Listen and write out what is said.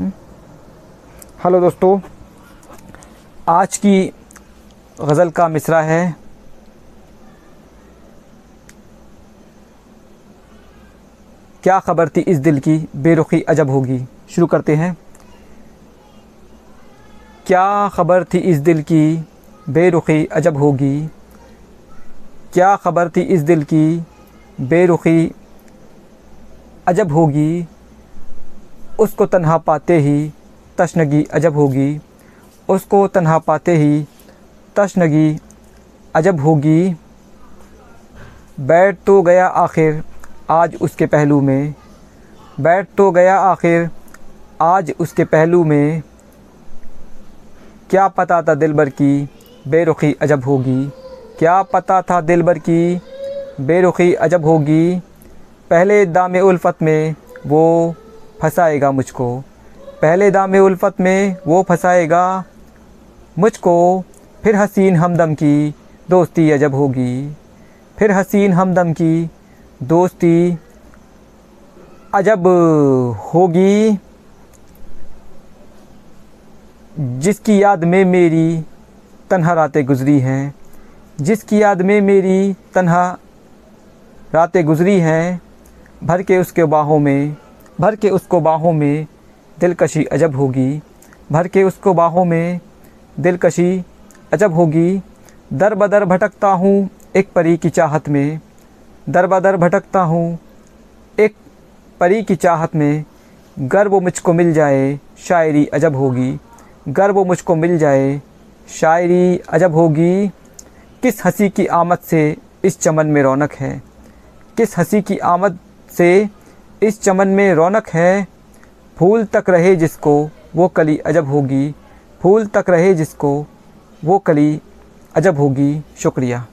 Hello दोस्तों, आज की गज़ल का मिसरा है। क्या ख़बर थी इस दिल की? बेरुखी अजब होगी। शुरू करते हैं। क्या ख़बर थी इस दिल की? बेरुखी अजब होगी। क्या ख़बर थी इस दिल की? बेरुखी अजब होगी। उसको तन्हा पाते ही तशनगी अजब होगी। उसको तन्हा पाते ही तशनगी अजब होगी। बैठ तो गया आखिर आज उसके पहलू में। बैठ तो गया आखिर आज उसके पहलू में। क्या पता था दिलबर की बेरुखी अजब होगी। क्या पता था दिलबर की बेरुखी अजब होगी। पहले दाम उल्फत में वो फंसाएगा मुझको। पहले दाम उल्फत में वो फंसाएगा मुझको। फिर हसीन हमदम की दोस्ती अजब होगी। फिर हसीन हमदम की दोस्ती अजब होगी। जिसकी याद में मेरी तन्हा रातें गुज़री हैं। जिसकी याद में मेरी तन्हा रातें गुज़री हैं। भर के उसके बाहों में भर के उसको बाहों में दिलकशी अजब होगी। भर के उसको बाहों में दिलकशी अजब होगी। दर बदर भटकता हूँ एक परी की चाहत में। दर बदर भटकता हूँ एक परी की चाहत में। गर वो मुझको मिल जाए, शायरी अजब होगी। गर वो मुझको मिल जाए, शायरी अजब होगी। किस हँसी की आमद से इस चमन में रौनक है? किस हँसी की आमद से इस चमन में रौनक है। फूल तक रहे जिसको वो कली अजब होगी। फूल तक रहे जिसको वो कली अजब होगी। शुक्रिया।